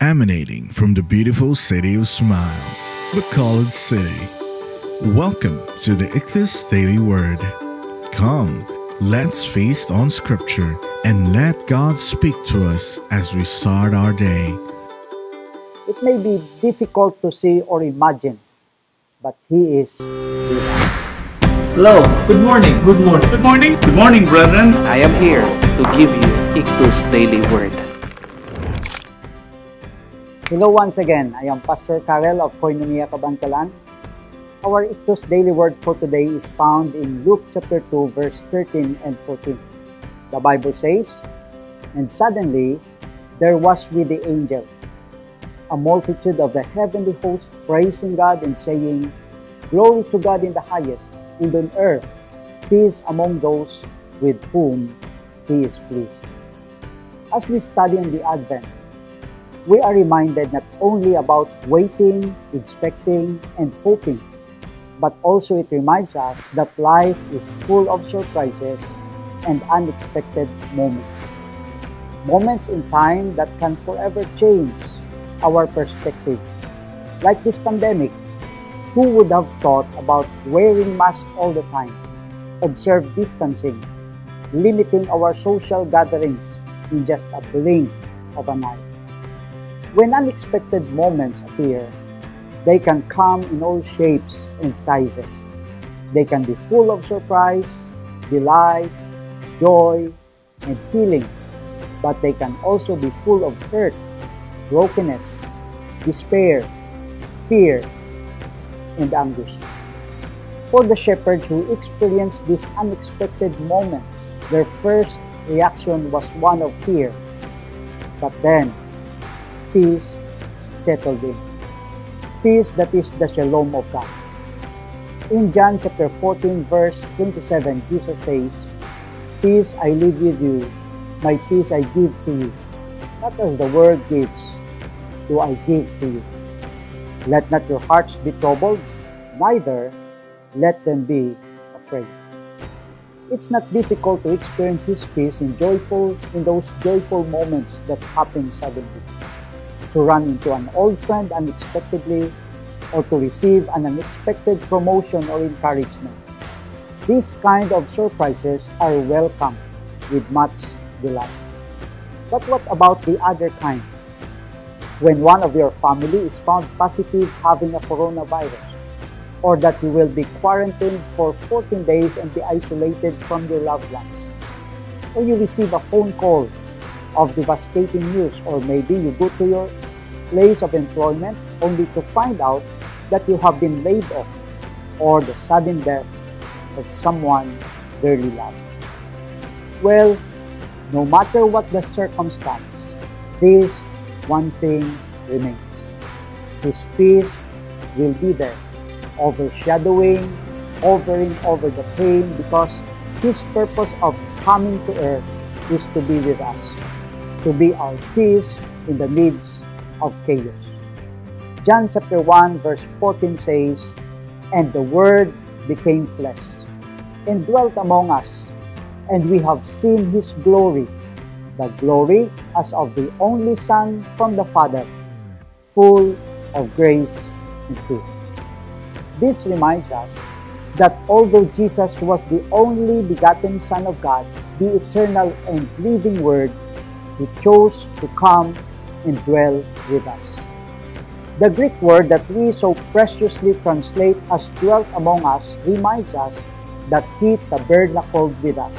emanating from the beautiful city of smiles, Bacolod City. Welcome to the Ichthus Daily Word. Come, let's feast on Scripture and let God speak to us as we start our day. It may be difficult to see or imagine, but He is with. Hello, good morning. Good morning. Good morning. Good morning, brethren. I am here to give you Ichthus Daily Word. Hello once again. I am Pastor Karel of Koinonia Kabankalan. Our Ichthus Daily Word for today is found in Luke chapter 2 verse 13 and 14. The Bible says, And suddenly there was with the angel a multitude of the heavenly host praising God and saying, Glory to God in the highest, and on earth peace among those with whom He is pleased. As we study on the Advent, we are reminded not only about waiting, expecting, and hoping, but also it reminds us that life is full of surprises and unexpected moments. Moments in time that can forever change our perspective. Like this pandemic, who would have thought about wearing masks all the time, observe distancing, limiting our social gatherings in just a blink of an eye? When unexpected moments appear, they can come in all shapes and sizes. They can be full of surprise, delight, joy, and healing, but they can also be full of hurt, brokenness, despair, fear, and anguish. For the shepherds who experienced these unexpected moments, their first reaction was one of fear. But then, peace settled in. Peace that is the shalom of God. In John chapter 14, verse 27, Jesus says, Peace I leave with you, my peace I give to you. Not as the world gives, do I give to you. Let not your hearts be troubled, neither let them be afraid. It's not difficult to experience His peace in joyful in those joyful moments that happen suddenly. To run into an old friend unexpectedly, or to receive an unexpected promotion or encouragement. These kind of surprises are welcome with much delight. But what about the other kind? When one of your family is found positive having a coronavirus, or that you will be quarantined for 14 days and be isolated from your loved ones, or you receive a phone call of devastating news, or maybe you go to your place of employment only to find out that you have been laid off, or the sudden death of someone dearly loved. Well, no matter what the circumstance, this one thing remains. His peace will be there, overshadowing, hovering over the pain because His purpose of coming to earth is to be with us, to be our peace in the midst of chaos. John chapter 1 verse 14 says, And the Word became flesh, and dwelt among us, and we have seen His glory, the glory as of the only Son from the Father, full of grace and truth. This reminds us that although Jesus was the only begotten Son of God, the eternal and living Word, He chose to come and dwell with us. The Greek word that we so preciously translate as dwelt among us reminds us that He tabernacled with us.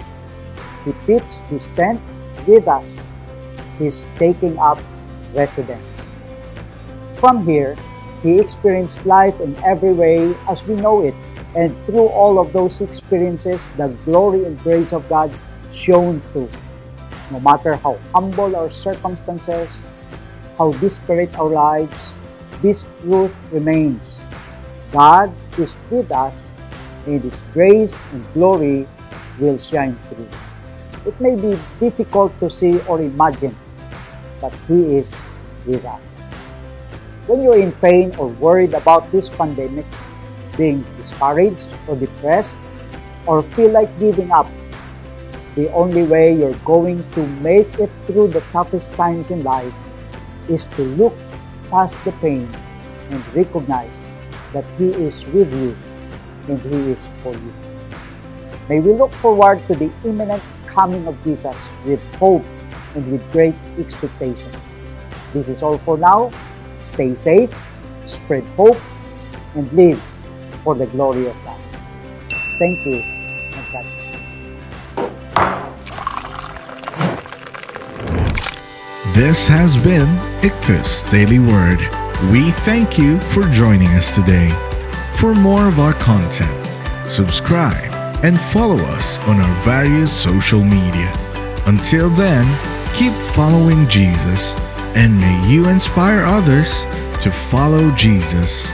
He pitched His tent with us. He's taking up residence. From here, He experienced life in every way as we know it, and through all of those experiences, the glory and grace of God shone through. No matter how humble our circumstances, how disparate our lives, this truth remains. God is with us, and His grace and glory will shine through. It may be difficult to see or imagine, but He is with us. When you're in pain or worried about this pandemic, being discouraged or depressed, or feel like giving up, the only way you're going to make it through the toughest times in life is to look past the pain and recognize that He is with you and He is for you. May we look forward to the imminent coming of Jesus with hope and with great expectation. This is all for now. Stay safe, spread hope, and live for the glory of God. Thank you and God This has been Ichthus Daily Word. We thank you for joining us today. For more of our content, subscribe and follow us on our various social media. Until then, keep following Jesus and may you inspire others to follow Jesus.